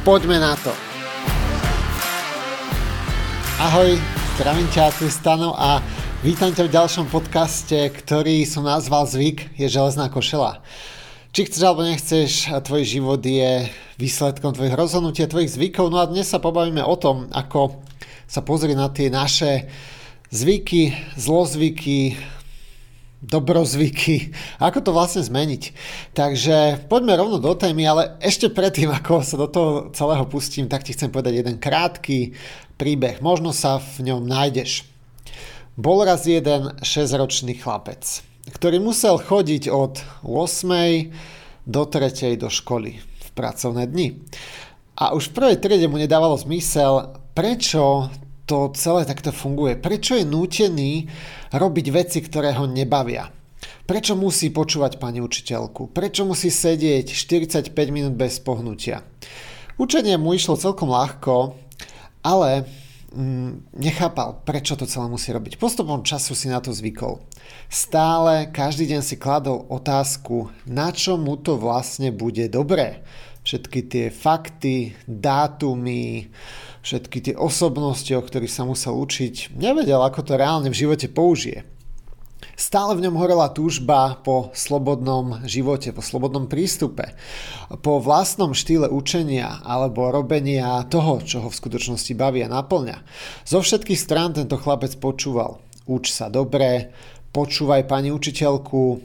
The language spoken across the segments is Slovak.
Poďme na to. Ahoj, zdravím ťa, tu Stano a vítam ťa v ďalšom podcaste, ktorý som nazval Zvyk je železná košela. Či chceš alebo nechceš, tvoj život je výsledkom tvojich rozhodnutí a tvojich zvykov. No a dnes sa pobavíme o tom, ako sa pozrieť na tie naše zvyky, zlozvyky, dobrozvyky, ako to vlastne zmeniť. Takže poďme rovno do témy, ale ešte predtým, ako sa do toho celého pustím, tak ti chcem povedať jeden krátky príbeh. Možno sa v ňom nájdeš. Bol raz jeden 6-ročný chlapec, ktorý musel chodiť od 8. do 3. do školy v pracovné dni. A už v prvej triede mu nedávalo zmysel, prečo to celé takto funguje. Prečo je nútený robiť veci, ktoré ho nebavia? Prečo musí počúvať pani učiteľku? Prečo musí sedieť 45 minút bez pohnutia? Učenie mu išlo celkom ľahko, ale mm, nechápal, prečo to celé musí robiť. Postupom času si na to zvykol. Stále, každý deň si kladol otázku, na čo mu to vlastne bude dobré. Všetky tie fakty, dátumy, všetky tie osobnosti, o ktorých sa musel učiť, nevedel, ako to reálne v živote použije. Stále v ňom horela túžba po slobodnom živote, po slobodnom prístupe, po vlastnom štýle učenia alebo robenia toho, čo ho v skutočnosti baví a naplňa. Zo všetkých strán tento chlapec počúval. Uč sa dobre, počúvaj pani učiteľku,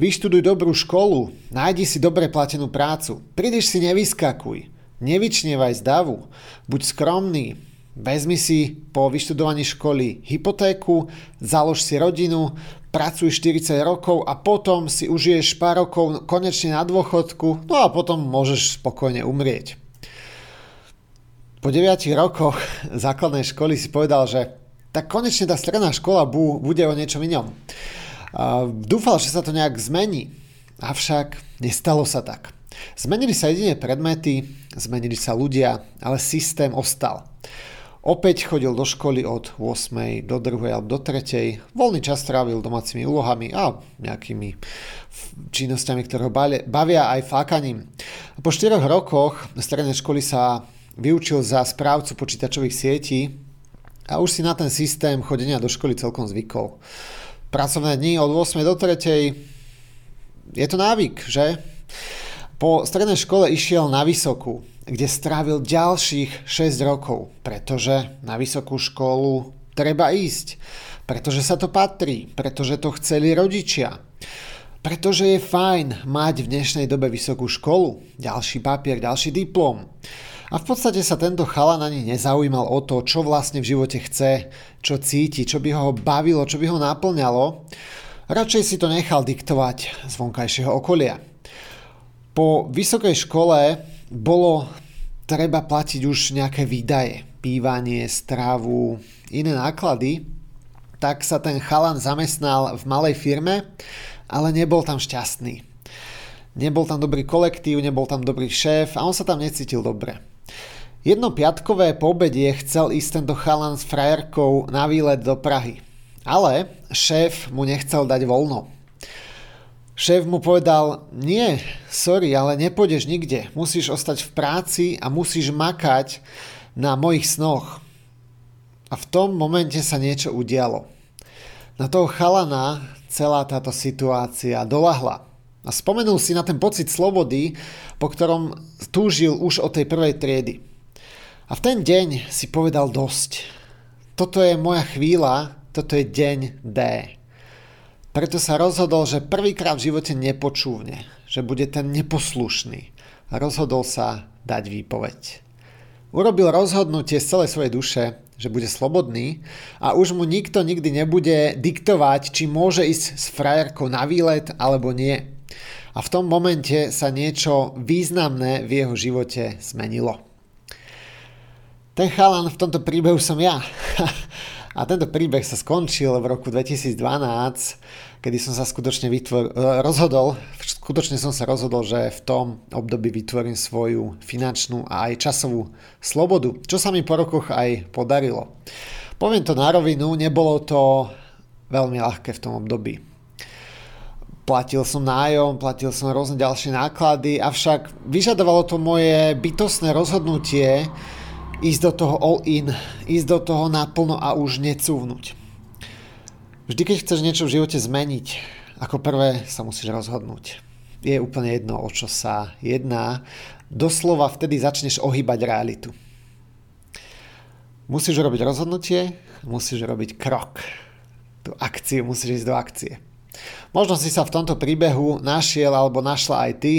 vyštuduj dobrú školu, nájdi si dobre platenú prácu, príliš si nevyskakuj, Nevyčnievaj z davu, buď skromný, vezmi si po vyštudovaní školy hypotéku, založ si rodinu, pracuj 40 rokov a potom si užiješ pár rokov konečne na dôchodku, no a potom môžeš spokojne umrieť. Po 9 rokoch základnej školy si povedal, že tak konečne tá stredná škola bude o niečom inom. Dúfal, že sa to nejak zmení, avšak nestalo sa tak. Zmenili sa jedine predmety, zmenili sa ľudia, ale systém ostal. Opäť chodil do školy od 8. do 2. alebo do 3. Voľný čas trávil domácimi úlohami a nejakými činnosťami, ktoré ho bavia aj fákaním. Po 4 rokoch strednej školy sa vyučil za správcu počítačových sietí a už si na ten systém chodenia do školy celkom zvykol. Pracovné dni od 8. do 3. Je to návyk, že? Po strednej škole išiel na vysokú, kde strávil ďalších 6 rokov, pretože na vysokú školu treba ísť, pretože sa to patrí, pretože to chceli rodičia, pretože je fajn mať v dnešnej dobe vysokú školu, ďalší papier, ďalší diplom. A v podstate sa tento chalan ani nezaujímal o to, čo vlastne v živote chce, čo cíti, čo by ho bavilo, čo by ho naplňalo. Radšej si to nechal diktovať z vonkajšieho okolia. Po vysokej škole bolo treba platiť už nejaké výdaje, bývanie, stravu, iné náklady, tak sa ten chalan zamestnal v malej firme, ale nebol tam šťastný. Nebol tam dobrý kolektív, nebol tam dobrý šéf a on sa tam necítil dobre. Jedno piatkové po obede chcel ísť tento chalan s frajerkou na výlet do Prahy. Ale šéf mu nechcel dať voľno. Šéf mu povedal, nie, sorry, ale nepôjdeš nikde. Musíš ostať v práci a musíš makať na mojich snoch. A v tom momente sa niečo udialo. Na toho chalana celá táto situácia dolahla. A spomenul si na ten pocit slobody, po ktorom túžil už od tej prvej triedy. A v ten deň si povedal dosť. Toto je moja chvíľa, toto je deň D. Preto sa rozhodol, že prvýkrát v živote nepočúvne, že bude ten neposlušný. Rozhodol sa dať výpoveď. Urobil rozhodnutie z celej svojej duše, že bude slobodný a už mu nikto nikdy nebude diktovať, či môže ísť s frajerkou na výlet alebo nie. A v tom momente sa niečo významné v jeho živote zmenilo. Ten chalan v tomto príbehu som ja. A tento príbeh sa skončil v roku 2012, kedy som sa skutočne vytvor- rozhodol, skutočne som sa rozhodol, že v tom období vytvorím svoju finančnú a aj časovú slobodu, čo sa mi po rokoch aj podarilo. Poviem to na rovinu, nebolo to veľmi ľahké v tom období. Platil som nájom, platil som rôzne ďalšie náklady, avšak vyžadovalo to moje bytostné rozhodnutie, ísť do toho all in, ísť do toho naplno a už necúvnuť. Vždy, keď chceš niečo v živote zmeniť, ako prvé sa musíš rozhodnúť. Je úplne jedno, o čo sa jedná. Doslova vtedy začneš ohýbať realitu. Musíš robiť rozhodnutie, musíš robiť krok. Tú akciu, musíš ísť do akcie. Možno si sa v tomto príbehu našiel alebo našla aj ty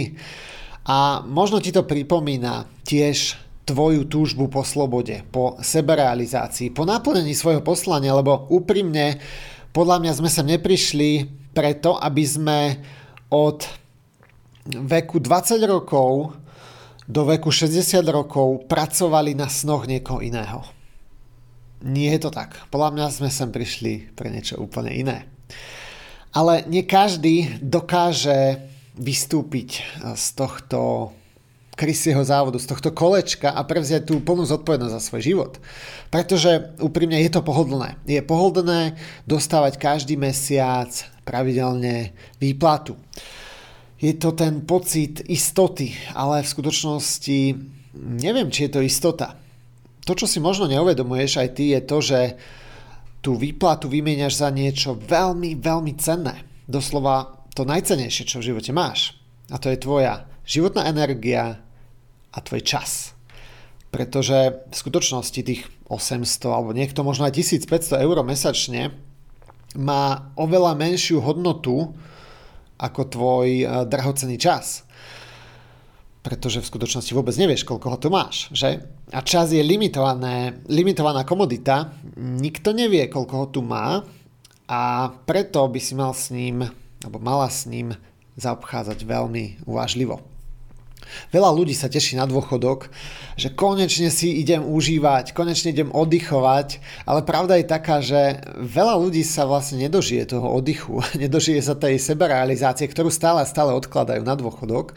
a možno ti to pripomína tiež tvoju túžbu po slobode, po seberealizácii, po naplnení svojho poslania, lebo úprimne, podľa mňa sme sa neprišli preto, aby sme od veku 20 rokov do veku 60 rokov pracovali na snoch niekoho iného. Nie je to tak. Podľa mňa sme sem prišli pre niečo úplne iné. Ale nie každý dokáže vystúpiť z tohto Chrisieho závodu, z tohto kolečka a prevziať tú plnú zodpovednosť za svoj život. Pretože úprimne je to pohodlné. Je pohodlné dostávať každý mesiac pravidelne výplatu. Je to ten pocit istoty, ale v skutočnosti neviem, či je to istota. To, čo si možno neuvedomuješ aj ty, je to, že tú výplatu vymieňaš za niečo veľmi, veľmi cenné. Doslova to najcenejšie, čo v živote máš. A to je tvoja životná energia, a tvoj čas. Pretože v skutočnosti tých 800 alebo niekto možno aj 1500 eur mesačne má oveľa menšiu hodnotu ako tvoj eh, drahocený čas. Pretože v skutočnosti vôbec nevieš, koľko ho tu máš, že? A čas je limitované, limitovaná komodita, nikto nevie, koľko ho tu má a preto by si mal s ním, alebo mala s ním zaobchádzať veľmi uvážlivo. Veľa ľudí sa teší na dôchodok, že konečne si idem užívať, konečne idem oddychovať, ale pravda je taká, že veľa ľudí sa vlastne nedožije toho oddychu, nedožije sa tej seberealizácie, ktorú stále a stále odkladajú na dôchodok,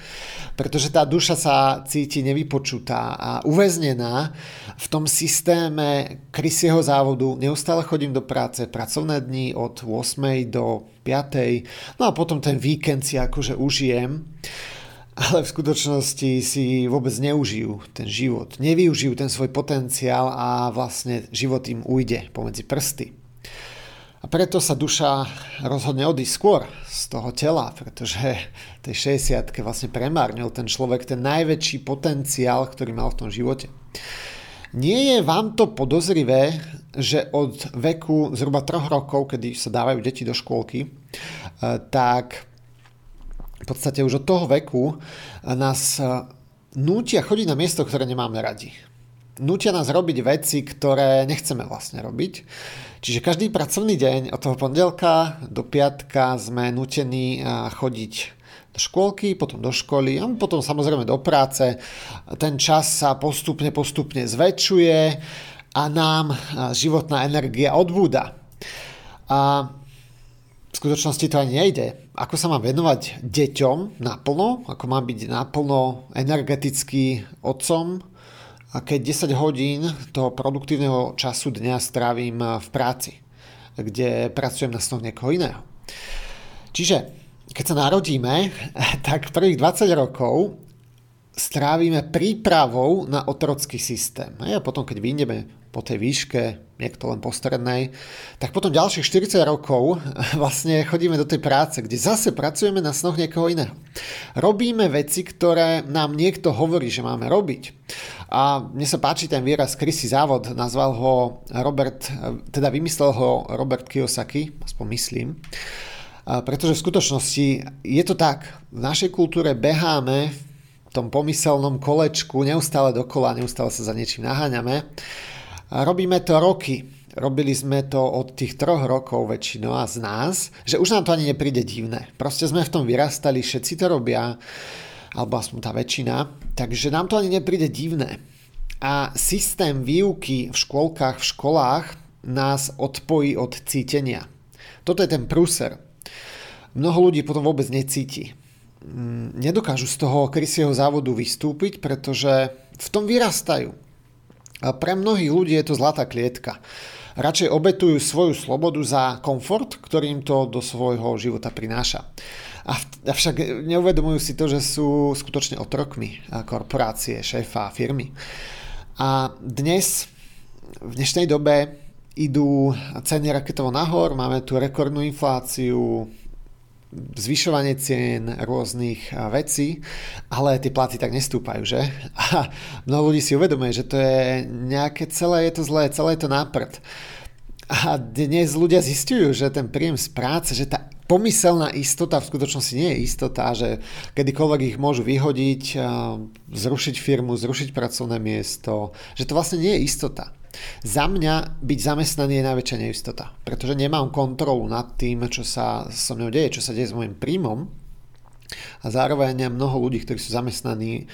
pretože tá duša sa cíti nevypočutá a uväznená v tom systéme krysieho závodu. Neustále chodím do práce, pracovné dni od 8. do 5. No a potom ten víkend si akože užijem ale v skutočnosti si vôbec neužijú ten život, nevyužijú ten svoj potenciál a vlastne život im ujde pomedzi prsty. A preto sa duša rozhodne odísť skôr z toho tela, pretože tej 60 vlastne premárnil ten človek ten najväčší potenciál, ktorý mal v tom živote. Nie je vám to podozrivé, že od veku zhruba 3 rokov, kedy sa dávajú deti do škôlky, eh, tak podstate už od toho veku nás nútia chodiť na miesto, ktoré nemáme radi. Nútia nás robiť veci, ktoré nechceme vlastne robiť. Čiže každý pracovný deň od toho pondelka do piatka sme nutení chodiť do škôlky, potom do školy a potom samozrejme do práce. Ten čas sa postupne, postupne zväčšuje a nám životná energia odbúda. A v skutočnosti to ani nejde. Ako sa mám venovať deťom naplno, ako mám byť naplno energetický otcom, a keď 10 hodín toho produktívneho času dňa strávim v práci, kde pracujem na snoh niekoho iného. Čiže keď sa narodíme, tak prvých 20 rokov strávime prípravou na otrocký systém. A potom, keď vyjdeme po tej výške, niekto len po strednej, tak potom ďalších 40 rokov vlastne chodíme do tej práce, kde zase pracujeme na snoch niekoho iného. Robíme veci, ktoré nám niekto hovorí, že máme robiť. A mne sa páči ten výraz krysy závod, nazval ho Robert, teda vymyslel ho Robert Kiyosaki, aspoň myslím. Pretože v skutočnosti je to tak, v našej kultúre beháme v tom pomyselnom kolečku neustále dokola, neustále sa za niečím naháňame a robíme to roky. Robili sme to od tých troch rokov väčšinou a z nás, že už nám to ani nepríde divné. Proste sme v tom vyrastali, všetci to robia, alebo aspoň tá väčšina, takže nám to ani nepríde divné. a systém výuky v škôlkach, v školách nás odpojí od cítenia. Toto je ten prúser. Mnoho ľudí potom vôbec necíti. Mm, nedokážu z toho krysieho závodu vystúpiť, pretože v tom vyrastajú. A pre mnohých ľudí je to zlatá klietka. Radšej obetujú svoju slobodu za komfort, ktorým to do svojho života prináša. Avšak neuvedomujú si to, že sú skutočne otrokmi korporácie, šéfa, firmy. A dnes, v dnešnej dobe, idú ceny raketovo nahor, máme tu rekordnú infláciu, zvyšovanie cien rôznych vecí, ale tie platy tak nestúpajú, že? A mnoho ľudí si uvedomuje, že to je nejaké celé, je to zlé, celé je to náprd. A dnes ľudia zistujú, že ten príjem z práce, že tá pomyselná istota v skutočnosti nie je istota, že kedykoľvek ich môžu vyhodiť, zrušiť firmu, zrušiť pracovné miesto, že to vlastne nie je istota. Za mňa byť zamestnaný je najväčšia neistota, pretože nemám kontrolu nad tým, čo sa so mnou deje, čo sa deje s môjim príjmom a zároveň mnoho ľudí, ktorí sú zamestnaní,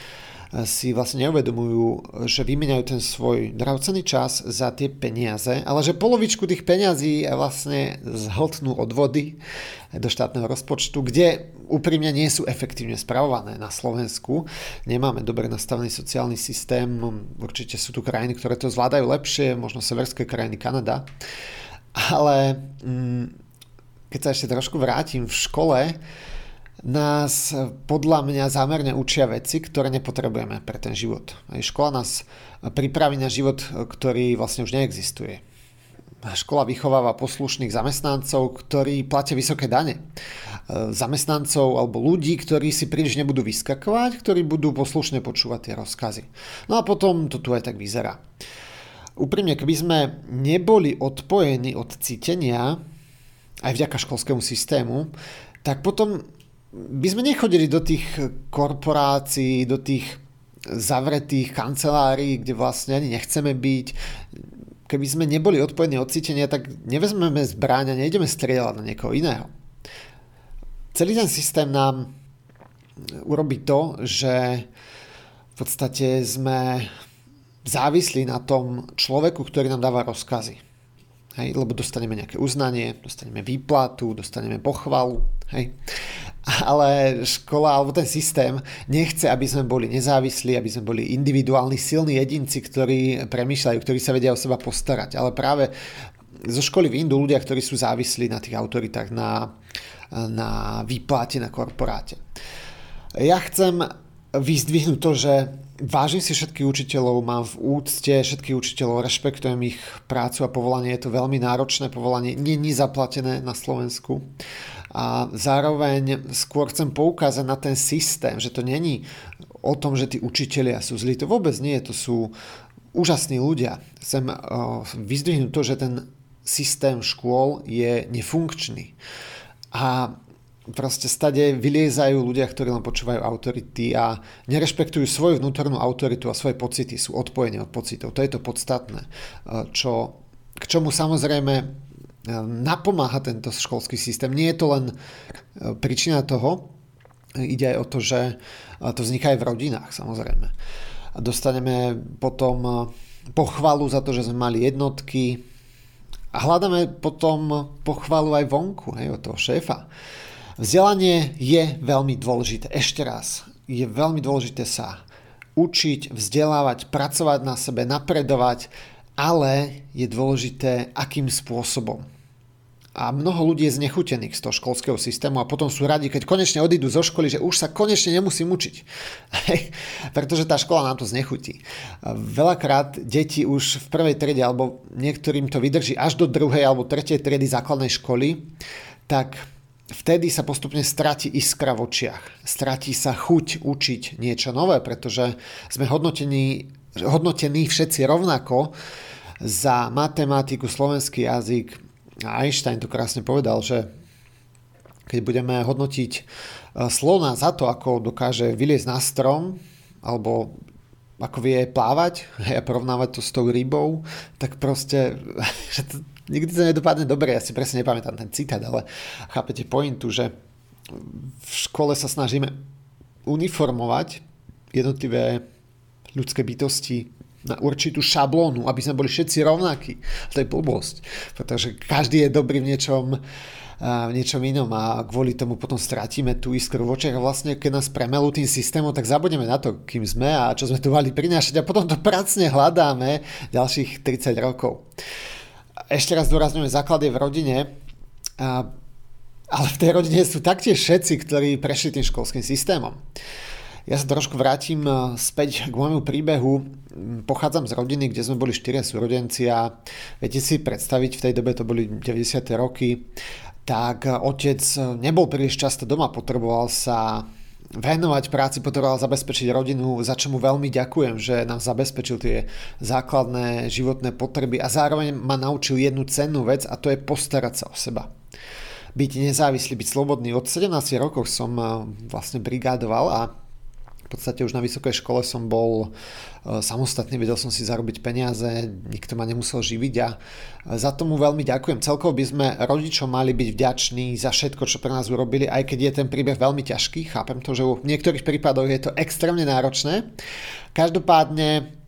si vlastne neuvedomujú, že vymieňajú ten svoj drahocený čas za tie peniaze, ale že polovičku tých peňazí vlastne zhltnú odvody do štátneho rozpočtu, kde úprimne nie sú efektívne spravované na Slovensku. Nemáme dobre nastavený sociálny systém, určite sú tu krajiny, ktoré to zvládajú lepšie, možno severské krajiny, Kanada. Ale mm, keď sa ešte trošku vrátim v škole, nás podľa mňa zámerne učia veci, ktoré nepotrebujeme pre ten život. Aj škola nás pripraví na život, ktorý vlastne už neexistuje. Škola vychováva poslušných zamestnancov, ktorí platia vysoké dane. Zamestnancov alebo ľudí, ktorí si príliš nebudú vyskakovať, ktorí budú poslušne počúvať tie rozkazy. No a potom to tu aj tak vyzerá. Úprimne, keby sme neboli odpojení od cítenia, aj vďaka školskému systému, tak potom by sme nechodili do tých korporácií, do tých zavretých kancelárií, kde vlastne ani nechceme byť. Keby sme neboli odpojení od cítenia, tak nevezmeme zbráň a nejdeme strieľať na niekoho iného. Celý ten systém nám urobí to, že v podstate sme závislí na tom človeku, ktorý nám dáva rozkazy. Hej, lebo dostaneme nejaké uznanie, dostaneme výplatu, dostaneme pochvalu. Hej. Ale škola alebo ten systém nechce, aby sme boli nezávislí, aby sme boli individuálni, silní jedinci, ktorí premýšľajú, ktorí sa vedia o seba postarať. Ale práve zo školy vyjdú ľudia, ktorí sú závislí na tých autoritách, na, na výplate, na korporáte. Ja chcem vyzdvihnúť to, že vážim si všetkých učiteľov, mám v úcte všetkých učiteľov, rešpektujem ich prácu a povolanie, je to veľmi náročné povolanie, není zaplatené na Slovensku. A zároveň skôr chcem poukázať na ten systém, že to není o tom, že tí učitelia sú zlí. To vôbec nie, to sú úžasní ľudia. Chcem vyzdvihnúť to, že ten systém škôl je nefunkčný. A proste stade vyliezajú ľudia, ktorí len počúvajú autority a nerešpektujú svoju vnútornú autoritu a svoje pocity, sú odpojení od pocitov. To je to podstatné, čo, k čomu samozrejme e, napomáha tento školský systém. Nie je to len e, príčina toho, ide aj o to, že e, to vzniká aj v rodinách samozrejme. Dostaneme potom pochvalu za to, že sme mali jednotky a hľadáme potom pochvalu aj vonku, hej, od toho šéfa Vzdelanie je veľmi dôležité. Ešte raz, je veľmi dôležité sa učiť, vzdelávať, pracovať na sebe, napredovať, ale je dôležité, akým spôsobom. A mnoho ľudí je znechutených z toho školského systému a potom sú radi, keď konečne odídu zo školy, že už sa konečne nemusím učiť. Pretože tá škola nám to znechutí. Veľakrát deti už v prvej triede, alebo niektorým to vydrží až do druhej alebo tretej triedy základnej školy, tak vtedy sa postupne stratí iskra v očiach. Stratí sa chuť učiť niečo nové, pretože sme hodnotení, hodnotení všetci rovnako za matematiku, slovenský jazyk. Einstein to krásne povedal, že keď budeme hodnotiť e, slona za to, ako dokáže vyliezť na strom, alebo ako vie plávať a porovnávať to s tou rybou, tak proste nikdy to nedopadne dobre, ja si presne nepamätám ten citát, ale chápete pointu, že v škole sa snažíme uniformovať jednotlivé ľudské bytosti na určitú šablónu, aby sme boli všetci rovnakí. To je blbosť, pretože každý je dobrý v niečom, v niečom inom a kvôli tomu potom stratíme tú iskru v očiach vlastne keď nás premelú tým systémom, tak zabudneme na to, kým sme a čo sme tu mali prinášať a potom to pracne hľadáme ďalších 30 rokov. Ešte raz dôrazňujem, základ je v rodine, a, ale v tej rodine sú taktiež všetci, ktorí prešli tým školským systémom. Ja sa trošku vrátim späť k môjmu príbehu. Pochádzam z rodiny, kde sme boli štyria súrodenci a viete si predstaviť, v tej dobe to boli 90. roky, tak otec nebol príliš často doma, potreboval sa venovať práci, potreboval zabezpečiť rodinu, za čo mu veľmi ďakujem, že nám zabezpečil tie základné životné potreby a zároveň ma naučil jednu cennú vec a to je postarať sa o seba. Byť nezávislý, byť slobodný. Od 17 rokov som eh, vlastne brigádoval a podstate už na vysokej škole som bol e, samostatný, vedel som si zarobiť peniaze, nikto ma nemusel živiť a za tomu veľmi ďakujem. Celkovo by sme rodičom mali byť vďační za všetko, čo pre nás urobili, aj keď je ten príbeh veľmi ťažký. Chápem to, že v niektorých prípadoch je to extrémne náročné. Každopádne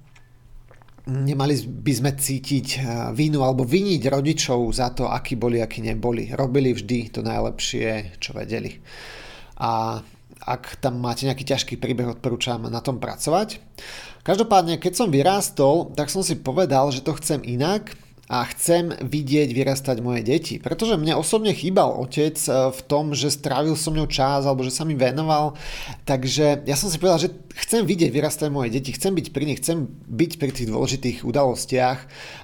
nemali by sme cítiť e, vínu alebo viniť rodičov za to, akí boli, akí neboli. Robili vždy to najlepšie, čo vedeli. A ak tam máte nejaký ťažký príbeh, odporúčam na tom pracovať. Každopádne, keď som vyrástol, tak som si povedal, že to chcem inak a chcem vidieť vyrastať moje deti. Pretože mne osobne chýbal otec e, v tom, že strávil so mnou čas alebo že sa mi venoval. Takže ja som si povedal, že chcem vidieť vyrastať moje deti, chcem byť pri nich, chcem byť pri tých dôležitých udalostiach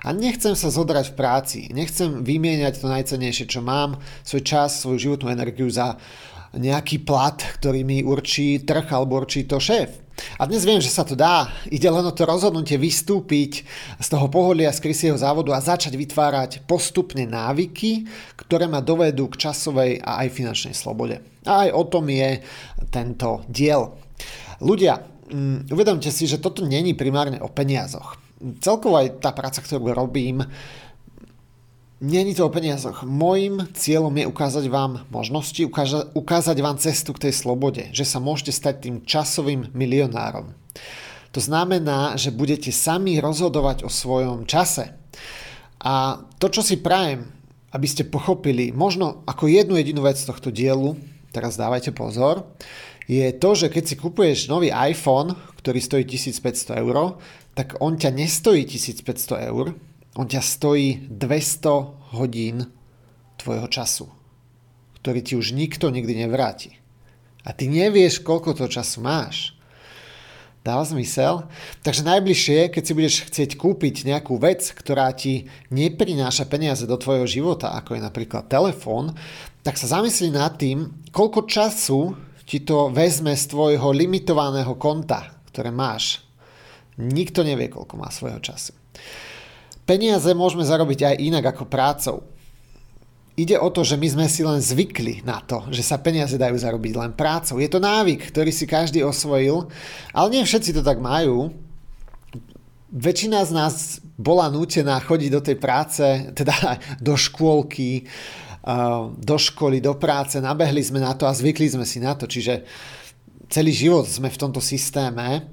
a nechcem sa zodrať v práci. Nechcem vymieňať to najcenejšie, čo mám, svoj čas, svoju životnú energiu za nejaký plat, ktorý mi určí trh alebo určí to šéf. A dnes viem, že sa to dá. Ide len o to rozhodnutie vystúpiť z toho poholia z krysieho závodu a začať vytvárať postupne návyky, ktoré ma dovedú k časovej a aj finančnej slobode. A aj o tom je tento diel. Ľudia, mm, uvedomte si, že toto není primárne o peniazoch. Celkovo aj tá práca, ktorú robím, Není to o peniazoch. Mojím cieľom je ukázať vám možnosti, ukáža, ukázať vám cestu k tej slobode, že sa môžete stať tým časovým milionárom. To znamená, že budete sami rozhodovať o svojom čase. A to, čo si prajem, aby ste pochopili, možno ako jednu jedinú vec tohto dielu, teraz dávajte pozor, je to, že keď si kupuješ nový iPhone, ktorý stojí 1500 eur, tak on ťa nestojí 1500 eur, on ťa stojí 200 hodín tvojho času, ktorý ti už nikto nikdy nevráti. A ty nevieš, koľko toho času máš. Dáva zmysel? Takže najbližšie, keď si budeš chcieť kúpiť nejakú vec, ktorá ti neprináša peniaze do tvojho života, ako je napríklad telefón, tak sa zamyslí nad tým, koľko času ti to vezme z tvojho limitovaného konta, ktoré máš. Nikto nevie, koľko má svojho času. Peniaze môžeme zarobiť aj inak ako prácou. Ide o to, že my sme si len zvykli na to, že sa peniaze dajú zarobiť len prácou. Je to návyk, ktorý si každý osvojil, ale nie všetci to tak majú. Väčšina z nás bola nútená chodiť do tej práce, teda do škôlky, do školy, do práce, nabehli sme na to a zvykli sme si na to. Čiže celý život sme v tomto systéme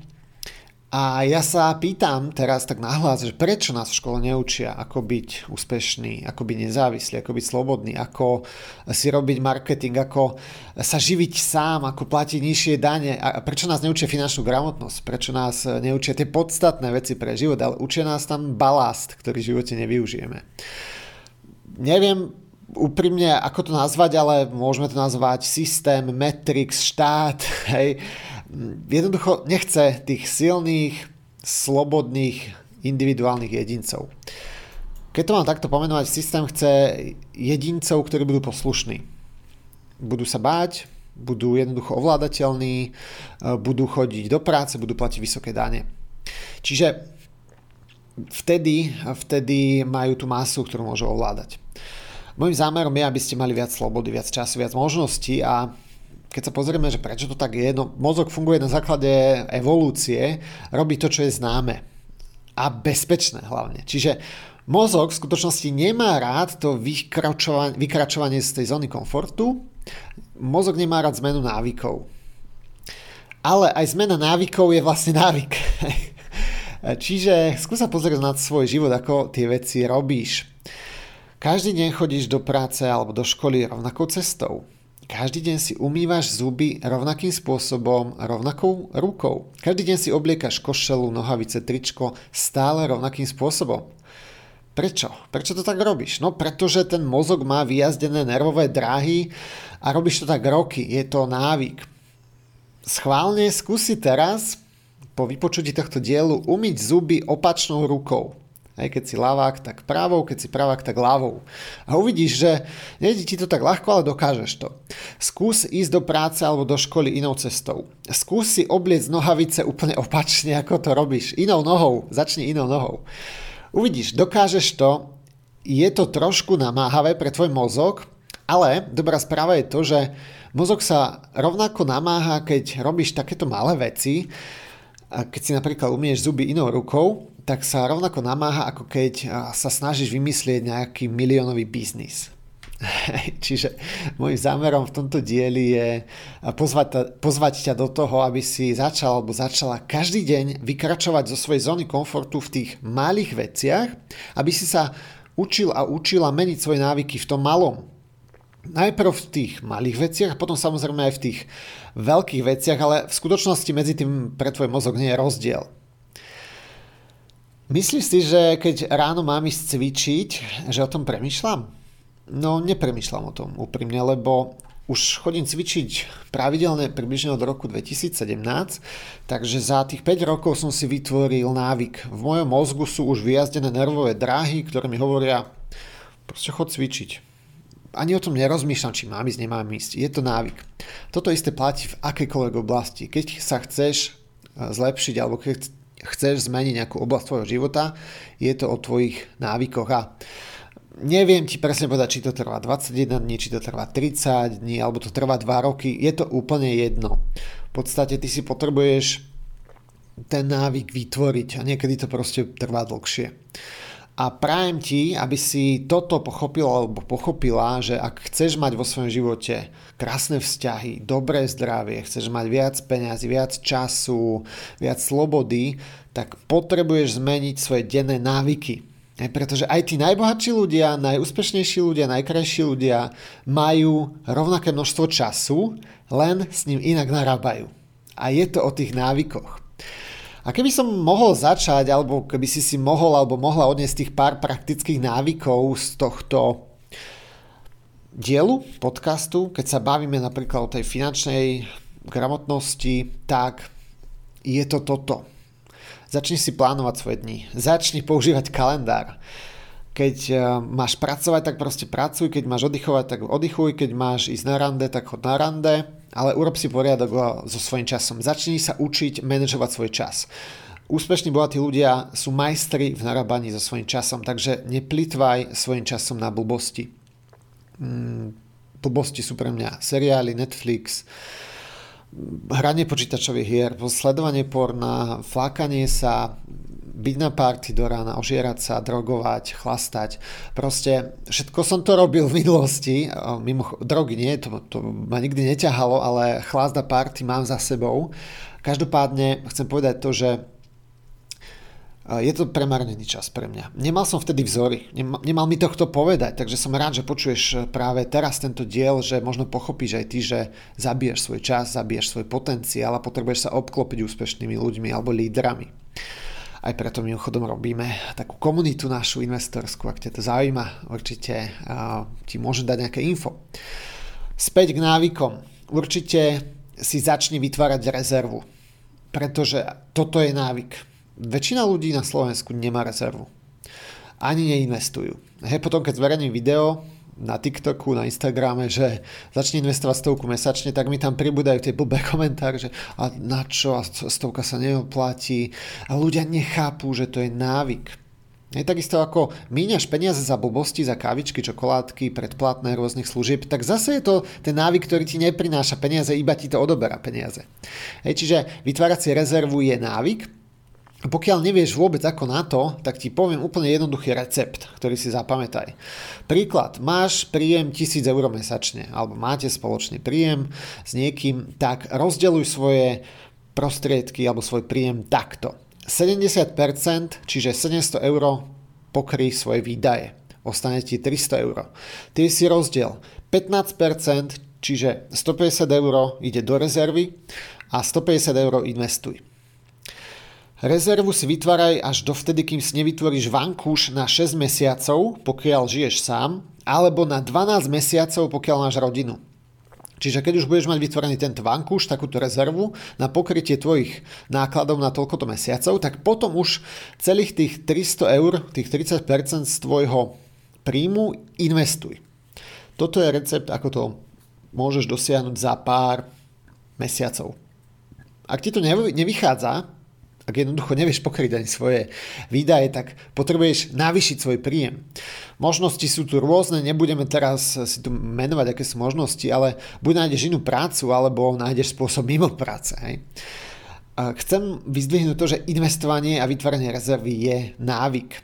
a ja sa pýtam teraz tak nahlas, že prečo nás v škole neučia, ako byť úspešný, ako byť nezávislý, ako byť slobodný, ako si robiť marketing, ako sa živiť sám, ako platiť nižšie dane. A prečo nás neučia finančnú gramotnosť, prečo nás neučia tie podstatné veci pre život, ale učia nás tam balast, ktorý v živote nevyužijeme. Neviem úprimne, ako to nazvať, ale môžeme to nazvať systém, Matrix, štát, hej, jednoducho nechce tých silných, slobodných, individuálnych jedincov. Keď to mám takto pomenovať, systém chce jedincov, ktorí budú poslušní. Budú sa báť, budú jednoducho ovládateľní, e, budú chodiť do práce, budú platiť vysoké dane. Čiže vtedy, vtedy majú tú masu, ktorú môžu ovládať. Mojím zámerom je, aby ste mali viac slobody, viac času, viac možností a keď sa pozrieme, že prečo to tak je, no mozog funguje na základe evolúcie, robí to, čo je známe. A bezpečné hlavne. Čiže mozog v skutočnosti nemá rád to vykračovanie, z tej zóny komfortu, mozog nemá rád zmenu návykov. Ale aj zmena návykov je vlastne návyk. Čiže skúsa pozrieť na svoj život, ako tie veci robíš. Každý deň chodíš do práce alebo do školy rovnakou cestou. Každý deň si umývaš zuby rovnakým spôsobom, rovnakou rukou. Každý deň si obliekaš košelu, nohavice, tričko stále rovnakým spôsobom. Prečo? Prečo to tak robíš? No pretože ten mozog má vyjazdené nervové dráhy a robíš to tak roky. Je to návyk. Schválne skúsi teraz po vypočutí tohto dielu umyť zuby opačnou rukou. Aj keď si ľavák, tak pravou, keď si pravák, tak ľavou. A uvidíš, že nejde ti to tak ľahko, ale dokážeš to. Skús ísť do práce alebo do školy inou cestou. Skús si obliec nohavice úplne opačne, ako to robíš. Inou nohou. Začni inou nohou. Uvidíš, dokážeš to. Je to trošku namáhavé pre tvoj mozog, ale dobrá správa je to, že mozog sa rovnako namáha, keď robíš takéto malé veci, keď si napríklad umieš zuby inou rukou, tak sa rovnako namáha, ako keď sa snažíš vymyslieť nejaký miliónový biznis. Čiže môj zámerom v tomto dieli je pozvať, pozvať ťa do toho, aby si začal alebo začala každý deň vykračovať zo svojej zóny komfortu v tých malých veciach, aby si sa učil a učila meniť svoje návyky v tom malom. Najprv v tých malých veciach, potom samozrejme aj v tých veľkých veciach, ale v skutočnosti medzi tým pre tvoj mozog nie je rozdiel. Myslíš si, že keď ráno mám ísť cvičiť, že o tom premyšľam? No, nepremyšľam o tom úprimne, lebo už chodím cvičiť pravidelne približne od roku 2017, takže za tých 5 rokov som si vytvoril návyk. V mojom mozgu sú už vyjazdené nervové dráhy, ktoré mi hovoria, proste chod cvičiť. Ani o tom nerozmýšľam, či mám ísť, nemám ísť. Je to návyk. Toto isté platí v akejkoľvek oblasti. Keď sa chceš eh, zlepšiť alebo keď chceš zmeniť nejakú oblasť tvojho života, je to o tvojich návykoch a neviem ti presne povedať, či to trvá 21 dní, či to trvá 30 dní, alebo to trvá 2 roky, je to úplne jedno. V podstate ty si potrebuješ ten návyk vytvoriť a niekedy to proste trvá dlhšie. A prajem ti, aby si toto pochopil alebo pochopila, že ak chceš mať vo svojom živote krásne vzťahy, dobré zdravie, chceš mať viac peňazí, viac času, viac slobody, tak potrebuješ zmeniť svoje denné návyky. Pretože aj tí najbohatší ľudia, najúspešnejší ľudia, najkrajší ľudia majú rovnaké množstvo času, len s ním inak narábajú. A je to o tých návykoch. A keby som mohol začať, alebo keby si si mohol alebo mohla odniesť tých pár praktických návykov z tohto dielu, podcastu, keď sa bavíme napríklad o tej finančnej gramotnosti, tak je to toto. Začni si plánovať svoje dni. Začni používať kalendár. Keď e, máš pracovať, tak proste pracuj, keď máš oddychovať, tak oddychuj, keď máš ísť na rande, tak chod na rande ale urob si poriadok so svojím časom. Začni sa učiť manažovať svoj čas. Úspešní bohatí ľudia sú majstri v narábaní so svojím časom, takže neplitvaj svojim časom na blbosti. Mm, blbosti sú pre mňa seriály, Netflix, hranie počítačových hier, sledovanie porna, flákanie sa, byť na party do rána, ožierať sa, drogovať, chlastať. Proste všetko som to robil v minulosti. Mimo, drogy nie, to, to ma nikdy neťahalo, ale chlast a party mám za sebou. Každopádne chcem povedať to, že je to premarnený čas pre mňa. Nemal som vtedy vzory, nemal mi to kto povedať, takže som rád, že počuješ práve teraz tento diel, že možno pochopíš aj ty, že zabiješ svoj čas, zabiješ svoj potenciál a potrebuješ sa obklopiť úspešnými ľuďmi alebo lídrami. Aj preto mimochodom robíme takú komunitu našu investorskú, ak ťa to zaujíma, určite ti môžem dať nejaké info. Späť k návykom. Určite si začni vytvárať rezervu, pretože toto je návyk. Väčšina ľudí na Slovensku nemá rezervu. Ani neinvestujú. Hej, potom keď zverejním video, na TikToku, na Instagrame, že začne investovať stovku mesačne, tak mi tam pribúdajú tie blbé komentáre, že a na čo, a stovka sa neoplatí. A ľudia nechápu, že to je návyk. Je takisto ako míňaš peniaze za blbosti, za kávičky, čokoládky, predplatné rôznych služieb, tak zase je to ten návyk, ktorý ti neprináša peniaze, iba ti to odoberá peniaze. Hej, čiže vytvárať si rezervu je návyk, pokiaľ nevieš vôbec ako na to, tak ti poviem úplne jednoduchý recept, ktorý si zapamätaj. Príklad, máš príjem 1000 eur mesačne, alebo máte spoločný príjem s niekým, tak rozdeľuj svoje prostriedky alebo svoj príjem takto. 70%, čiže 700 eur pokry svoje výdaje. Ostane ti 300 eur. Ty si rozdiel 15%, čiže 150 eur ide do rezervy a 150 eur investuj. Rezervu si vytváraj až dovtedy, kým si nevytvoríš vankúš na 6 mesiacov, pokiaľ žiješ sám, alebo na 12 mesiacov, pokiaľ máš rodinu. Čiže keď už budeš mať vytvorený tento vankúš, takúto rezervu na pokrytie tvojich nákladov na toľkoto mesiacov, tak potom už celých tých 300 eur, tých 30% z tvojho príjmu investuj. Toto je recept, ako to môžeš dosiahnuť za pár mesiacov. Ak ti to nevychádza, ak jednoducho nevieš pokryť ani svoje výdaje, tak potrebuješ navýšiť svoj príjem. Možnosti sú tu rôzne, nebudeme teraz si tu menovať, aké sú možnosti, ale buď nájdeš inú prácu, alebo nájdeš spôsob mimo práce. Hej. Chcem vyzdvihnúť to, že investovanie a vytváranie rezervy je návyk.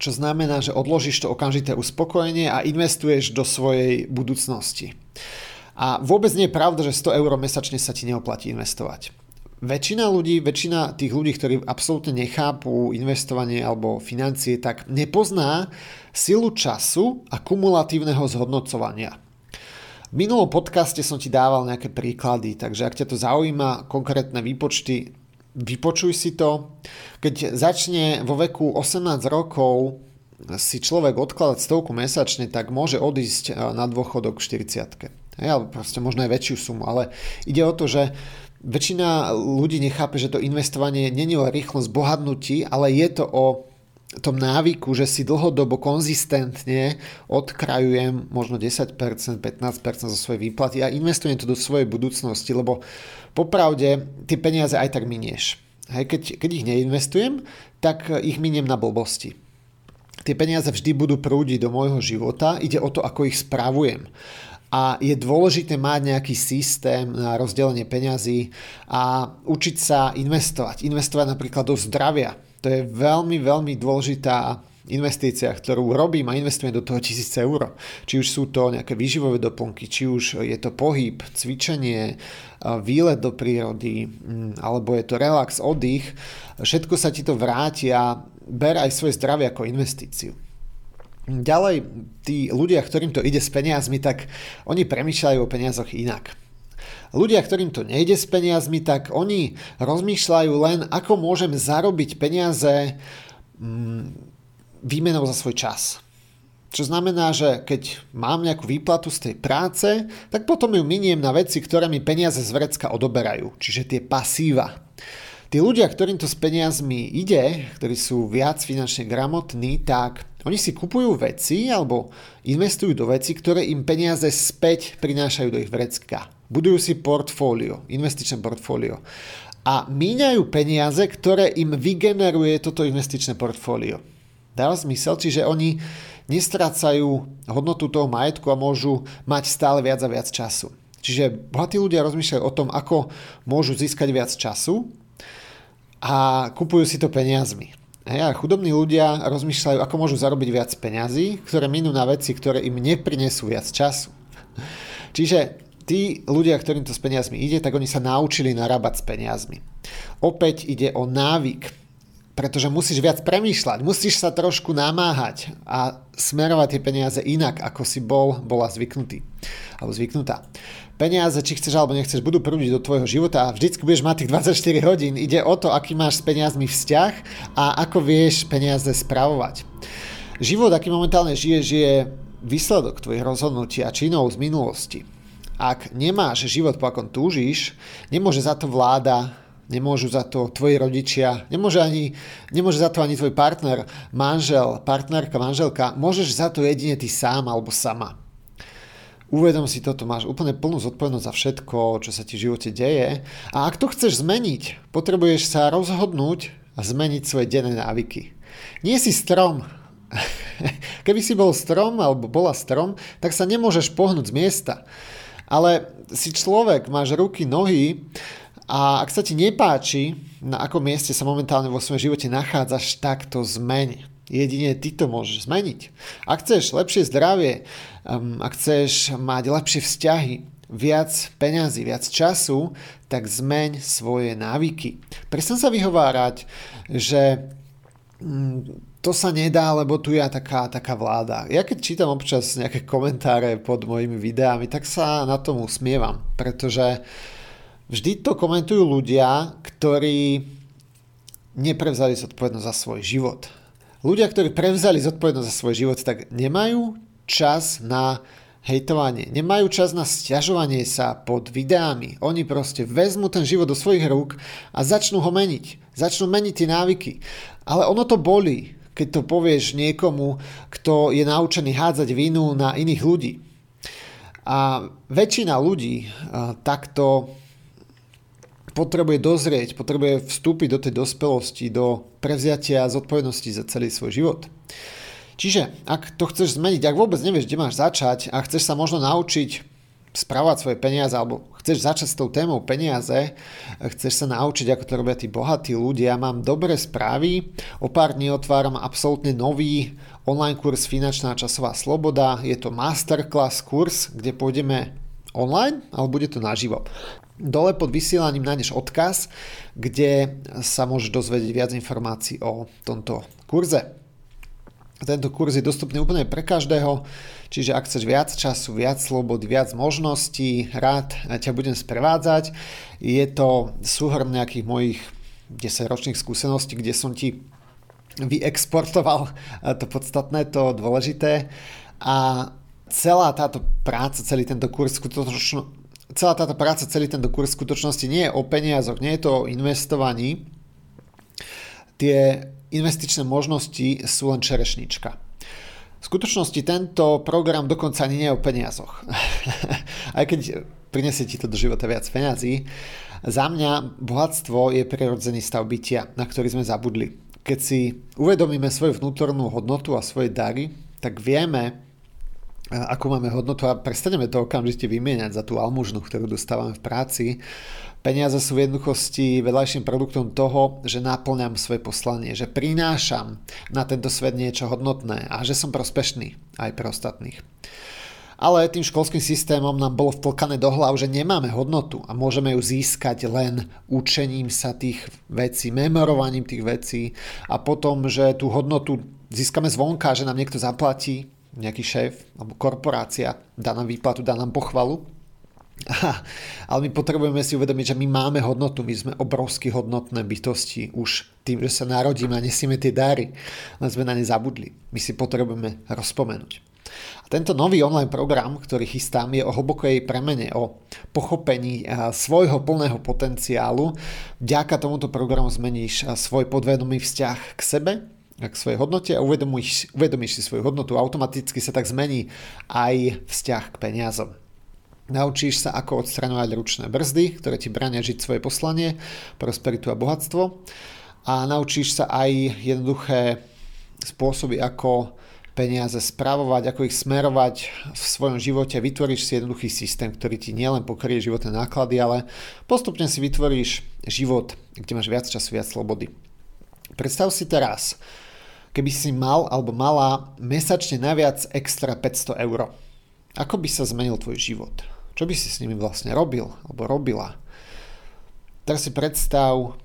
Čo znamená, že odložíš to okamžité uspokojenie a investuješ do svojej budúcnosti. A vôbec nie je pravda, že 100 eur mesačne sa ti neoplatí investovať väčšina ľudí, väčšina tých ľudí, ktorí absolútne nechápu investovanie alebo financie, tak nepozná silu času a kumulatívneho zhodnocovania. V minulom podcaste som ti dával nejaké príklady, takže ak ťa to zaujíma, konkrétne výpočty, vypočuj si to. Keď začne vo veku 18 rokov si človek odkladať stovku mesačne, tak môže odísť na dôchodok v 40 alebo proste možno aj väčšiu sumu, ale ide o to, že väčšina ľudí nechápe, že to investovanie není o rýchlom zbohatnutí, ale je to o tom návyku, že si dlhodobo konzistentne odkrajujem možno 10%, 15% zo svojej výplaty a investujem to do svojej budúcnosti, lebo popravde tie peniaze aj tak minieš. Hej, keď, keď ich neinvestujem, tak ich miniem na blbosti. Tie peniaze vždy budú prúdiť do môjho života, ide o to, ako ich spravujem a je dôležité mať nejaký systém na rozdelenie peňazí a učiť sa investovať. Investovať napríklad do zdravia. To je veľmi, veľmi dôležitá investícia, ktorú robím a investujem do toho 1000 eur. Či už sú to nejaké výživové doplnky, či už je to pohyb, cvičenie, výlet do prírody, alebo je to relax, oddych, všetko sa ti to vráti a ber aj svoje zdravie ako investíciu. Ďalej, tí ľudia, ktorým to ide s peniazmi, tak oni premýšľajú o peniazoch inak. Ľudia, ktorým to nejde s peniazmi, tak oni rozmýšľajú len, ako môžem zarobiť peniaze mm, výmenou za svoj čas. Čo znamená, že keď mám nejakú výplatu z tej práce, tak potom ju miniem na veci, ktoré mi peniaze z vrecka odoberajú, čiže tie pasíva. Tí ľudia, ktorým to s peniazmi ide, ktorí sú viac finančne gramotní, tak oni si kupujú veci alebo investujú do veci, ktoré im peniaze späť prinášajú do ich vrecka. Budujú si portfólio, investičné portfólio. A míňajú peniaze, ktoré im vygeneruje toto investičné portfólio. Dáva zmysel? Čiže oni nestrácajú hodnotu toho majetku a môžu mať stále viac a viac času. Čiže bohatí ľudia rozmýšľajú o tom, ako môžu získať viac času a kupujú si to peniazmi. Hej, chudobní ľudia rozmýšľajú, ako môžu zarobiť viac peňazí, ktoré minú na veci, ktoré im neprinesú viac času. Čiže tí ľudia, ktorým to s peniazmi ide, tak oni sa naučili narábať s peniazmi. Opäť ide o návyk, pretože musíš viac premýšľať, musíš sa trošku namáhať a smerovať tie peniaze inak, ako si bol, bola zvyknutý alebo zvyknutá peniaze, či chceš alebo nechceš, budú prúdiť do tvojho života a vždycky budeš mať tých 24 hodín. Ide o to, aký máš s peniazmi vzťah a ako vieš peniaze spravovať. Život, aký momentálne žiješ, je výsledok tvojich rozhodnutí a činov z minulosti. Ak nemáš život, po akom túžiš, nemôže za to vláda, nemôžu za to tvoji rodičia, nemôže, ani, nemôže za to ani tvoj partner, manžel, partnerka, manželka, môžeš za to jedine ty sám alebo sama. Uvedom si toto, máš úplne plnú zodpovednosť za všetko, čo sa ti v živote deje. A ak to chceš zmeniť, potrebuješ sa rozhodnúť a zmeniť svoje denné návyky. Nie si strom. Keby si bol strom alebo bola strom, tak sa nemôžeš pohnúť z miesta. Ale si človek, máš ruky, nohy a ak sa ti nepáči, na akom mieste sa momentálne vo svojom živote nachádzaš, tak to zmeň. Jedine ty to môžeš zmeniť. Ak chceš lepšie zdravie, um, ak chceš mať lepšie vzťahy, viac peňazí, viac času, tak zmeň svoje návyky. Prestan sa vyhovárať, že mm, to sa nedá, lebo tu je taká, taká vláda. Ja keď čítam občas nejaké komentáre pod mojimi videami, tak sa na tom usmievam, pretože vždy to komentujú ľudia, ktorí neprevzali zodpovednosť za svoj život. Ľudia, ktorí prevzali zodpovednosť za svoj život, tak nemajú čas na hejtovanie, nemajú čas na stiažovanie sa pod videami. Oni proste vezmú ten život do svojich rúk a začnú ho meniť. Začnú meniť tie návyky. Ale ono to bolí, keď to povieš niekomu, kto je naučený hádzať vinu na iných ľudí. A väčšina ľudí takto potrebuje dozrieť, potrebuje vstúpiť do tej dospelosti, do prevziatia zodpovednosti za celý svoj život. Čiže ak to chceš zmeniť, ak vôbec nevieš, kde máš začať a chceš sa možno naučiť správať svoje peniaze alebo chceš začať s tou témou peniaze, chceš sa naučiť, ako to robia tí bohatí ľudia, mám dobré správy. O pár dní otváram absolútne nový online kurz Finančná časová sloboda. Je to masterclass kurz, kde pôjdeme online, ale bude to naživo. Dole pod vysielaním nájdeš odkaz, kde sa môžeš dozvedieť viac informácií o tomto kurze. Tento kurz je dostupný úplne pre každého, čiže ak chceš viac času, viac slobody, viac možností, rád ťa budem sprevádzať. Je to súhrn nejakých mojich 10 ročných skúseností, kde som ti vyexportoval to podstatné, to dôležité. A celá táto práca, celý tento kurz skutočno, celá táto práca, celý tento kurz v skutočnosti nie je o peniazoch, nie je to o investovaní. Tie investičné možnosti sú len čerešnička. V skutočnosti tento program dokonca ani nie je o peniazoch. Aj keď prinesie ti to do života viac peniazí, za mňa bohatstvo je prirodzený stav bytia, na ktorý sme zabudli. Keď si uvedomíme svoju vnútornú hodnotu a svoje dary, tak vieme, ako máme hodnotu a prestaneme to okamžite vymieňať za tú almužnu, ktorú dostávame v práci, Peniaze sú v jednoduchosti vedľajším produktom toho, že naplňam svoje poslanie, že prinášam na tento svet niečo hodnotné a že som prospešný aj pre ostatných. Ale tým školským systémom nám bolo vtlkané do hlav, že nemáme hodnotu a môžeme ju získať len učením sa tých vecí, memorovaním tých vecí a potom, že tú hodnotu získame zvonka, že nám niekto zaplatí, nejaký šéf alebo korporácia dá nám výplatu, dá nám pochvalu Aha, ale my potrebujeme si uvedomiť, že my máme hodnotu, my sme obrovsky hodnotné bytosti už tým, že sa narodíme a nesieme tie dary, len sme na ne zabudli. My si potrebujeme rozpomenúť. A tento nový online program, ktorý chystám, je o hlbokej premene, o pochopení eh, svojho plného potenciálu. Vďaka tomuto programu zmeníš eh, svoj podvedomý vzťah k sebe, k svojej hodnote a uvedomíš, uvedomíš si svoju hodnotu. Automaticky sa tak zmení aj vzťah k peniazom. Naučíš sa, ako odstraňovať ručné brzdy, ktoré ti bránia žiť svoje poslanie, prosperitu a bohatstvo. A naučíš sa aj jednoduché spôsoby, ako peniaze spravovať, ako ich smerovať v svojom živote. Vytvoríš si jednoduchý systém, ktorý ti nielen pokrie životné náklady, ale postupne si vytvoríš život, kde máš viac času, viac slobody. Predstav si teraz, keby si mal alebo mala mesačne naviac extra 500 eur. Ako by sa zmenil tvoj život? Čo by si s nimi vlastne robil alebo robila? Teraz si predstav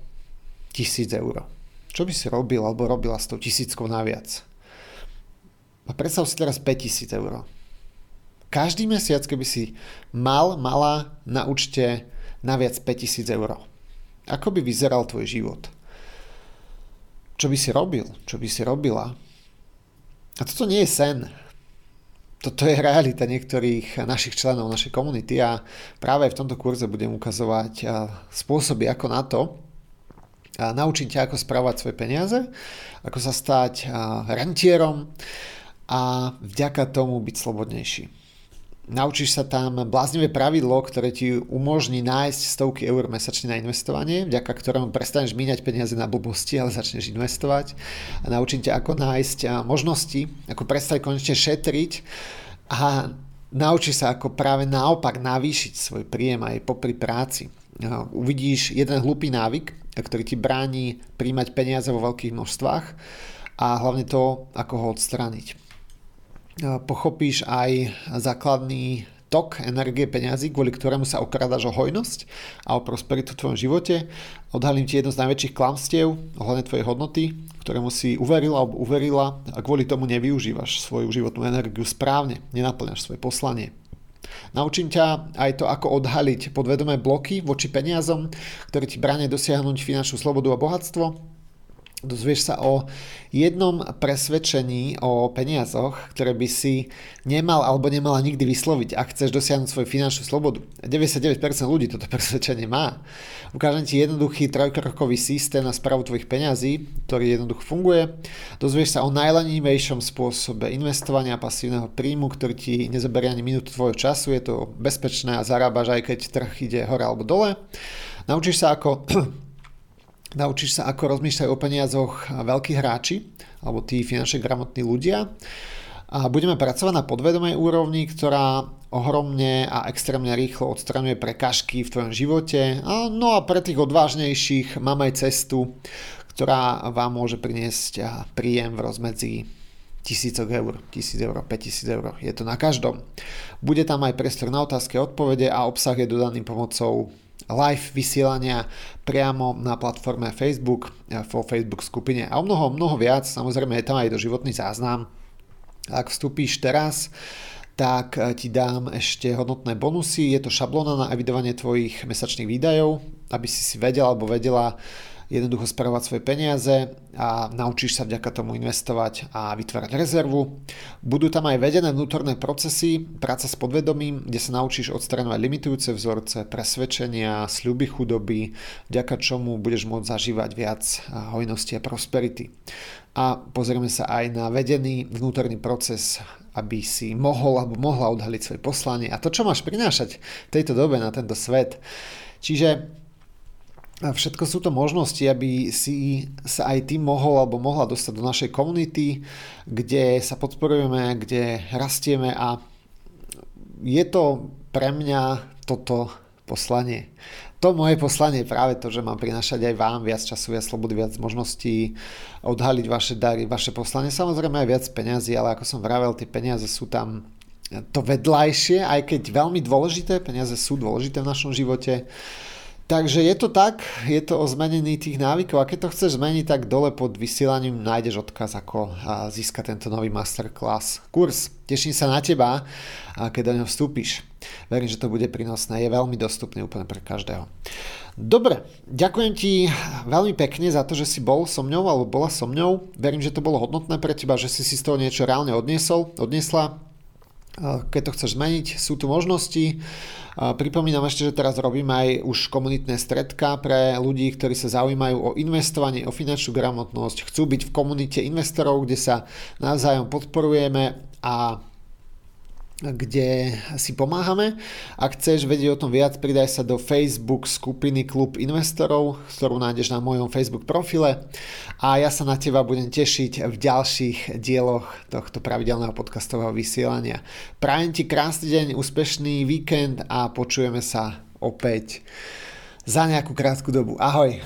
tisíc eur. Čo by si robil alebo robila s tou tisíckou naviac? A predstav si teraz 5000 eur. Každý mesiac, keby si mal, mala na účte naviac 5000 eur. Ako by vyzeral tvoj život? Čo by si robil? Čo by si robila? A toto nie je sen toto je realita niektorých našich členov našej komunity a práve v tomto kurze budem ukazovať spôsoby ako na to, a naučiť ťa, ako správať svoje peniaze, ako sa stať rentierom a vďaka tomu byť slobodnejší. Naučíš sa tam bláznivé pravidlo, ktoré ti umožní nájsť stovky eur mesačne na investovanie, vďaka ktorému prestaneš míňať peniaze na blbosti, ale začneš investovať. A naučím ťa, ako nájsť možnosti, ako prestať konečne šetriť a naučíš sa, ako práve naopak navýšiť svoj príjem aj popri práci. Uvidíš jeden hlupý návyk, ktorý ti bráni príjmať peniaze vo veľkých množstvách a hlavne to, ako ho odstrániť pochopíš aj základný tok energie peňazí, kvôli ktorému sa okradáš o hojnosť a o prosperitu v tvojom živote. Odhalím ti jedno z najväčších klamstiev ohľadne tvojej hodnoty, ktorému si uveril alebo uverila a kvôli tomu nevyužívaš svoju životnú energiu správne, nenaplňaš svoje poslanie. Naučím ťa aj to, ako odhaliť podvedomé bloky voči peniazom, ktoré ti bránia dosiahnuť finančnú slobodu a bohatstvo, Dozvieš sa o jednom presvedčení o peniazoch, ktoré by si nemal alebo nemala nikdy vysloviť, ak chceš dosiahnuť svoju finančnú slobodu. 99% ľudí toto presvedčenie má. Ukážem ti jednoduchý trojkrokový systém na správu tvojich peňazí, ktorý jednoducho funguje. Dozvieš sa o najlenivejšom spôsobe investovania pasívneho príjmu, ktorý ti nezaberie ani minútu tvojho času. Je to bezpečné a zarábaš aj keď trh ide hore alebo dole. Naučíš sa ako Naučíš sa, ako rozmýšľajú o peniazoch veľkí hráči, alebo tí finančne gramotní ľudia. A budeme pracovať na podvedomej úrovni, ktorá ohromne a extrémne rýchlo odstraňuje prekažky v tvojom živote. No a pre tých odvážnejších mám aj cestu, ktorá vám môže priniesť príjem v rozmedzi tisícok eur, tisíc eur, 5000 eur. Je to na každom. Bude tam aj priestor na otázky a odpovede a obsah je dodaný pomocou live vysielania priamo na platforme Facebook, eh, vo Facebook skupine a o mnoho, mnoho viac, samozrejme je tam aj doživotný záznam. Ak vstúpíš teraz, tak eh, ti dám ešte hodnotné bonusy. Je to šablóna na evidovanie tvojich mesačných výdajov, aby si si vedel alebo vedela jednoducho spravovať svoje peniaze a naučíš sa vďaka tomu investovať a vytvárať rezervu. Budú tam aj vedené vnútorné procesy, práca s podvedomím, kde sa naučíš odstraňovať limitujúce vzorce, presvedčenia, sľuby chudoby, vďaka čomu budeš môcť zažívať viac hojnosti a prosperity. A pozrieme sa aj na vedený vnútorný proces, aby si mohol alebo mohla odhaliť svoje poslanie a to, čo máš prinášať v tejto dobe na tento svet. Čiže a všetko sú to možnosti, aby si sa aj ty mohol alebo mohla dostať do našej komunity, kde sa podporujeme, kde rastieme a je to pre mňa toto poslanie. To moje poslanie je práve to, že mám prinašať aj vám viac času, viac slobody, viac možností, odhaliť vaše dary, vaše poslanie. Samozrejme aj viac peňazí, ale ako som vravel, tie peniaze sú tam to vedľajšie, aj keď veľmi dôležité, peniaze sú dôležité v našom živote, Takže je to tak, je to o zmenení tých návykov a keď to chceš zmeniť, tak dole pod vysielaním nájdeš odkaz, ako získať tento nový masterclass kurz. Teším sa na teba, keď do ňom vstúpiš. Verím, že to bude prínosné, je veľmi dostupný úplne pre každého. Dobre, ďakujem ti veľmi pekne za to, že si bol so mňou alebo bola so mňou. Verím, že to bolo hodnotné pre teba, že si si z toho niečo reálne odniesol, odniesla keď to chceš zmeniť, sú tu možnosti. Pripomínam ešte, že teraz robím aj už komunitné stredka pre ľudí, ktorí sa zaujímajú o investovanie, o finančnú gramotnosť, chcú byť v komunite investorov, kde sa navzájom podporujeme a kde si pomáhame. Ak chceš vedieť o tom viac, pridaj sa do Facebook skupiny Klub investorov, ktorú nájdeš na mojom Facebook profile a ja sa na teba budem tešiť v ďalších dieloch tohto pravidelného podcastového vysielania. Prajem ti krásny deň, úspešný víkend a počujeme sa opäť za nejakú krátku dobu. Ahoj!